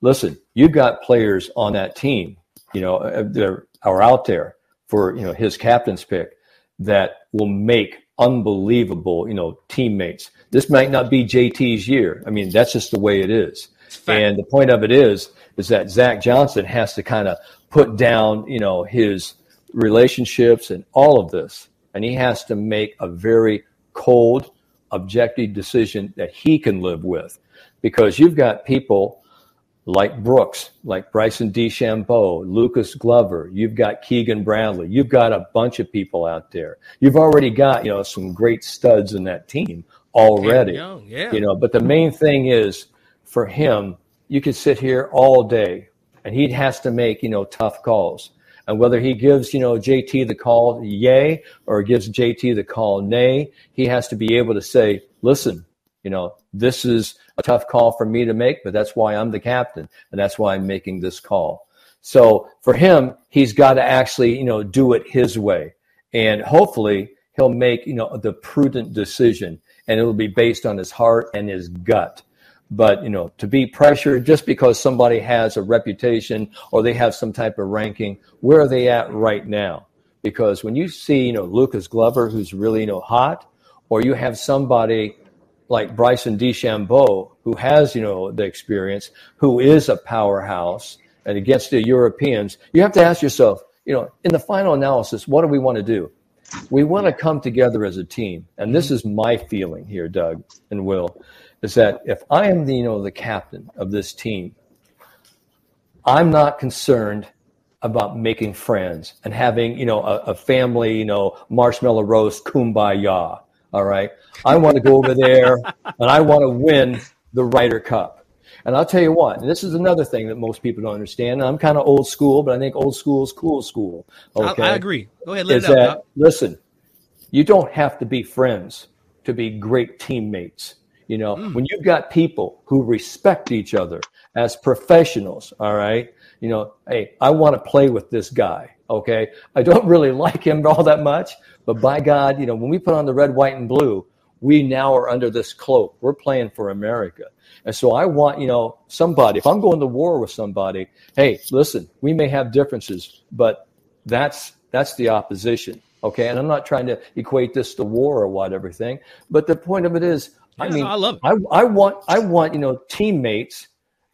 listen you've got players on that team you know uh, that are out there for you know his captain's pick that will make unbelievable you know teammates. This might not be jt's year. I mean that's just the way it is. And the point of it is is that zach johnson has to kind of put down, you know, his relationships and all of this. And he has to make a very cold, objective decision that he can live with. Because you've got people like Brooks, like Bryson DeChambeau, Lucas Glover, you've got Keegan Bradley, you've got a bunch of people out there. You've already got, you know, some great studs in that team already. Young, yeah. You know, but the main thing is for him, you could sit here all day and he has to make you know tough calls. And whether he gives you know JT the call yay or gives JT the call nay, he has to be able to say, listen, you know this is a tough call for me to make, but that's why I'm the captain and that's why I'm making this call. So for him, he's got to actually you know do it his way, and hopefully he'll make you know the prudent decision, and it'll be based on his heart and his gut but you know, to be pressured just because somebody has a reputation or they have some type of ranking, where are they at right now? Because when you see, you know, Lucas Glover, who's really, you know, hot, or you have somebody like Bryson DeChambeau, who has, you know, the experience, who is a powerhouse, and against the Europeans, you have to ask yourself, you know, in the final analysis, what do we want to do? We want to come together as a team. And this is my feeling here, Doug and Will, is that if I am the, you know, the captain of this team, I'm not concerned about making friends and having, you know, a, a family, you know, marshmallow roast, kumbaya. All right. I want to go over there and I want to win the Ryder Cup. And I'll tell you what, and this is another thing that most people don't understand. I'm kind of old school, but I think old school is cool school. Okay? I, I agree. Go ahead, let is out. Listen, you don't have to be friends to be great teammates. You know, mm. when you've got people who respect each other as professionals, all right, you know, hey, I want to play with this guy. Okay. I don't really like him all that much, but by God, you know, when we put on the red, white, and blue, we now are under this cloak. We're playing for America. And so I want, you know, somebody, if I'm going to war with somebody, hey, listen, we may have differences, but that's that's the opposition. Okay. And I'm not trying to equate this to war or what everything. But the point of it is, I mean, I love it. I, I want I want, you know, teammates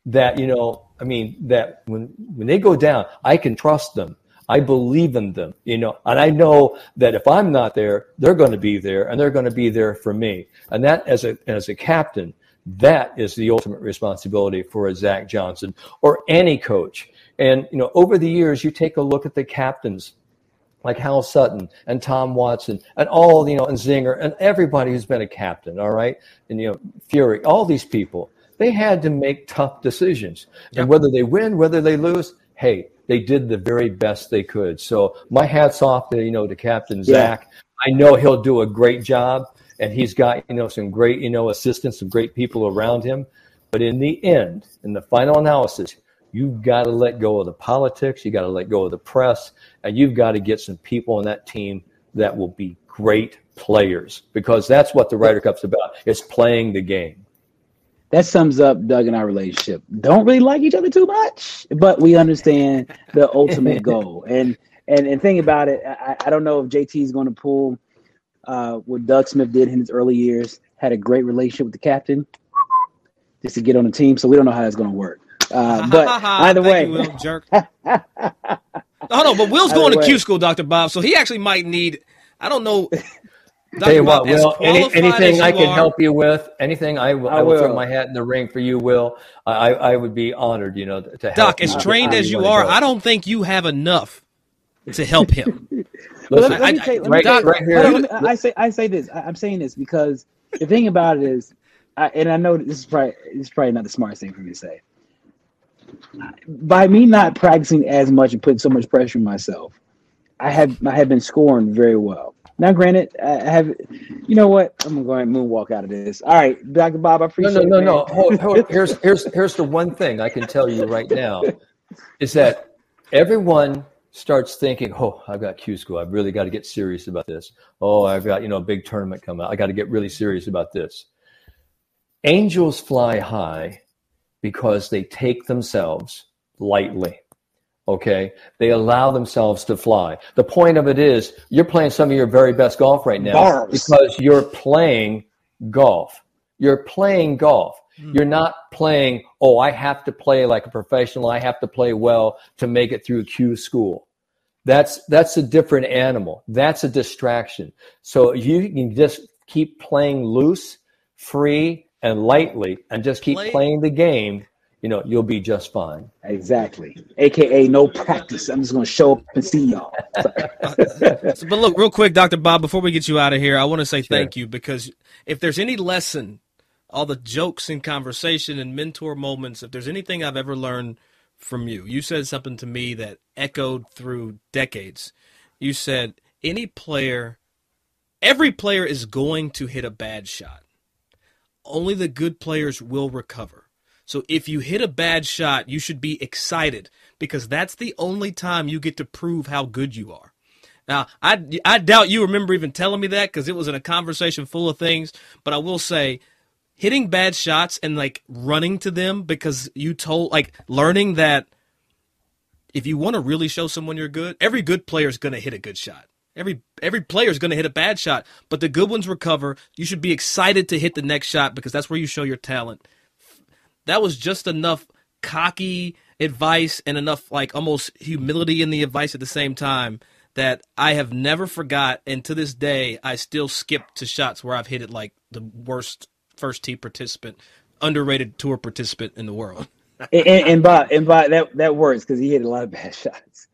that, you know, I mean, that when when they go down, I can trust them. I believe in them, you know, and I know that if I'm not there, they're going to be there and they're going to be there for me. And that as a, as a captain, that is the ultimate responsibility for a Zach Johnson or any coach. And, you know, over the years, you take a look at the captains like Hal Sutton and Tom Watson and all, you know, and Zinger and everybody who's been a captain, all right? And, you know, Fury, all these people, they had to make tough decisions. Yep. And whether they win, whether they lose, hey, they did the very best they could. So my hats off to you know to Captain Zach. I know he'll do a great job, and he's got you know some great you know assistants, some great people around him. But in the end, in the final analysis, you've got to let go of the politics. You got to let go of the press, and you've got to get some people on that team that will be great players because that's what the Ryder Cup's about. It's playing the game that sums up Doug and our relationship. Don't really like each other too much, but we understand the ultimate goal. And and and think about it. I, I don't know if JT is going to pull uh, what Doug Smith did in his early years. Had a great relationship with the captain, just to get on the team. So we don't know how that's going to work. Uh, but either way, you, Will, jerk. oh no, but Will's going to Q school, Doctor Bob. So he actually might need. I don't know. Tell you what, Will, any, anything I can are, help you with, anything I, will, I, I will, throw my hat in the ring for you, Will. I, I would be honored, you know, to help. Doc, as trained as you are, I don't think you have enough to help him. Listen, let, me say, Doc, right here. I say, I say this. I, am saying this because the thing about it is, I, and I know this is probably this is probably not the smartest thing for me to say. By me not practicing as much and putting so much pressure on myself, I have I have been scoring very well. Now, granted, I have, you know what? I'm gonna go and moonwalk out of this. All right, Dr. Bob, I appreciate. No, no, no, no. Hold, hold. Here's here's here's the one thing I can tell you right now, is that everyone starts thinking, oh, I've got Q school. I've really got to get serious about this. Oh, I've got you know a big tournament coming. Up. I got to get really serious about this. Angels fly high because they take themselves lightly. Okay. They allow themselves to fly. The point of it is you're playing some of your very best golf right now Bars. because you're playing golf. You're playing golf. Mm. You're not playing, oh, I have to play like a professional. I have to play well to make it through Q school. That's, that's a different animal. That's a distraction. So you can just keep playing loose, free, and lightly and just keep Play. playing the game you know, you'll be just fine. Exactly. AKA no practice. I'm just going to show up and see y'all. but look, real quick, Dr. Bob, before we get you out of here, I want to say sure. thank you because if there's any lesson, all the jokes and conversation and mentor moments, if there's anything I've ever learned from you, you said something to me that echoed through decades. You said, any player, every player is going to hit a bad shot. Only the good players will recover. So if you hit a bad shot, you should be excited because that's the only time you get to prove how good you are. Now, I, I doubt you remember even telling me that because it was in a conversation full of things, but I will say hitting bad shots and like running to them because you told, like learning that if you want to really show someone you're good, every good player is going to hit a good shot. Every every player is going to hit a bad shot, but the good ones recover. You should be excited to hit the next shot because that's where you show your talent that was just enough cocky advice and enough like almost humility in the advice at the same time that I have never forgot and to this day I still skip to shots where I've hit it like the worst first tee participant, underrated tour participant in the world. and, and and by that that works because he hit a lot of bad shots.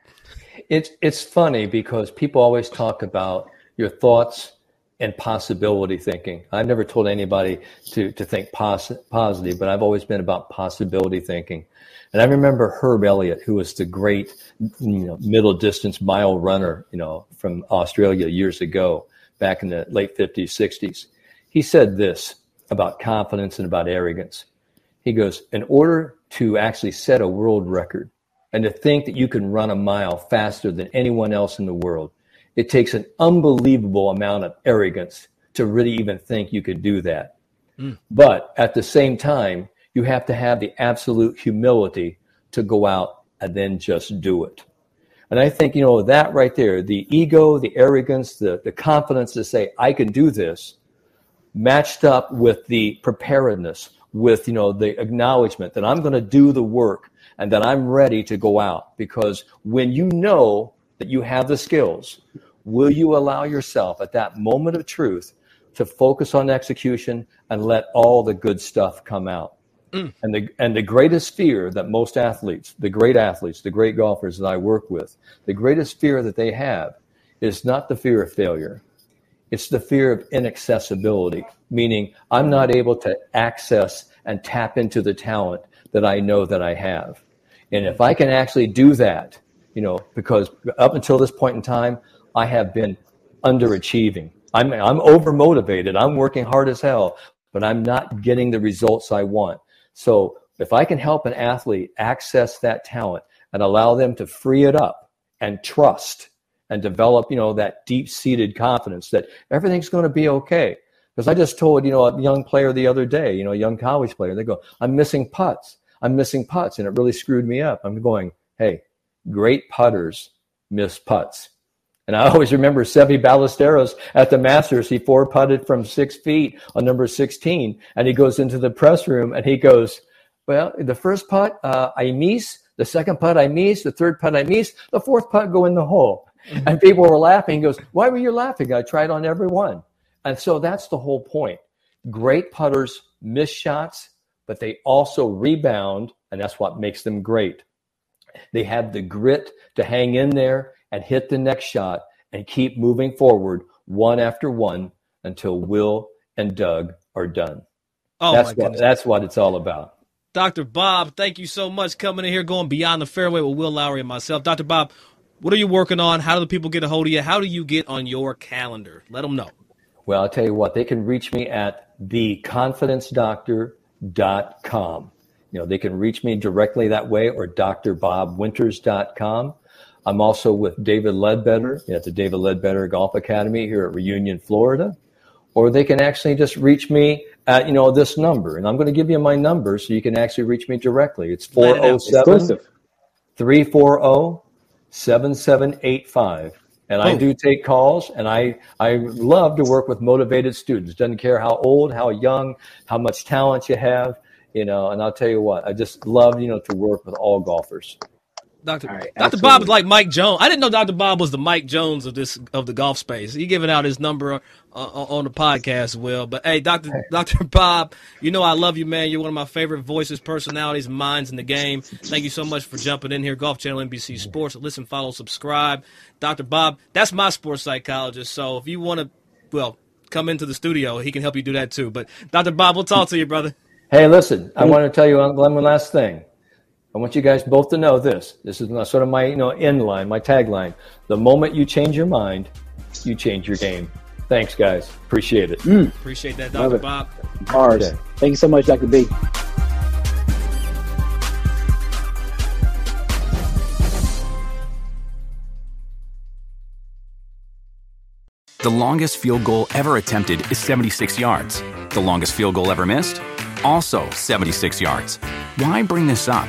It's it's funny because people always talk about your thoughts and possibility thinking. I've never told anybody to to think pos- positive, but I've always been about possibility thinking. And I remember Herb Elliott, who was the great you know, middle distance mile runner, you know, from Australia years ago, back in the late 50s, 60s. He said this about confidence and about arrogance. He goes, in order to actually set a world record and to think that you can run a mile faster than anyone else in the world, it takes an unbelievable amount of arrogance to really even think you could do that. Mm. But at the same time, you have to have the absolute humility to go out and then just do it. And I think, you know, that right there, the ego, the arrogance, the, the confidence to say, I can do this, matched up with the preparedness, with, you know, the acknowledgement that I'm going to do the work and that I'm ready to go out. Because when you know that you have the skills, will you allow yourself at that moment of truth to focus on execution and let all the good stuff come out? Mm. And the and the greatest fear that most athletes, the great athletes, the great golfers that I work with, the greatest fear that they have is not the fear of failure. It's the fear of inaccessibility, meaning I'm not able to access and tap into the talent that I know that I have. And if I can actually do that, you know, because up until this point in time, I have been underachieving. I'm I'm over motivated. I'm working hard as hell, but I'm not getting the results I want. So if I can help an athlete access that talent and allow them to free it up and trust and develop, you know, that deep seated confidence that everything's going to be okay. Because I just told, you know, a young player the other day, you know, a young college player, they go, I'm missing putts. I'm missing putts. And it really screwed me up. I'm going, hey, great putters miss putts. And I always remember Seve Ballesteros at the Masters. He four putted from six feet on number 16. And he goes into the press room and he goes, Well, the first putt, uh, I miss. The second putt, I miss. The third putt, I miss. The fourth putt, go in the hole. Mm-hmm. And people were laughing. He goes, Why were you laughing? I tried on every one. And so that's the whole point. Great putters miss shots, but they also rebound. And that's what makes them great. They have the grit to hang in there and hit the next shot and keep moving forward one after one until Will and Doug are done. Oh, that's what that's what it's all about. Dr. Bob, thank you so much coming in here, going beyond the fairway with Will Lowery and myself. Dr. Bob, what are you working on? How do the people get a hold of you? How do you get on your calendar? Let them know. Well, I'll tell you what, they can reach me at theconfidencedoctor.com. You know, they can reach me directly that way or drbobwinters.com. I'm also with David Leadbetter at the David Leadbetter Golf Academy here at Reunion, Florida. Or they can actually just reach me at, you know, this number. And I'm going to give you my number so you can actually reach me directly. It's 407 340 7785. And I do take calls and I, I love to work with motivated students. Doesn't care how old, how young, how much talent you have, you know, and I'll tell you what, I just love, you know, to work with all golfers. Dr. Right, Dr. Bob is like Mike Jones. I didn't know Dr. Bob was the Mike Jones of this of the golf space. He giving out his number uh, on the podcast, Will. But hey, Dr. Hey. Dr. Bob, you know I love you, man. You're one of my favorite voices, personalities, minds in the game. Thank you so much for jumping in here. Golf Channel, NBC Sports. Listen, follow, subscribe. Dr. Bob, that's my sports psychologist. So if you want to, well, come into the studio, he can help you do that too. But Dr. Bob, we'll talk to you, brother. Hey, listen, I want to tell you one last thing. I want you guys both to know this. This is sort of my you know end line, my tagline. The moment you change your mind, you change your game. Thanks, guys. Appreciate it. Mm. Appreciate that, Dr. Bob. Bars. Okay. Thank you so much, Dr. B. The longest field goal ever attempted is 76 yards. The longest field goal ever missed? Also 76 yards. Why bring this up?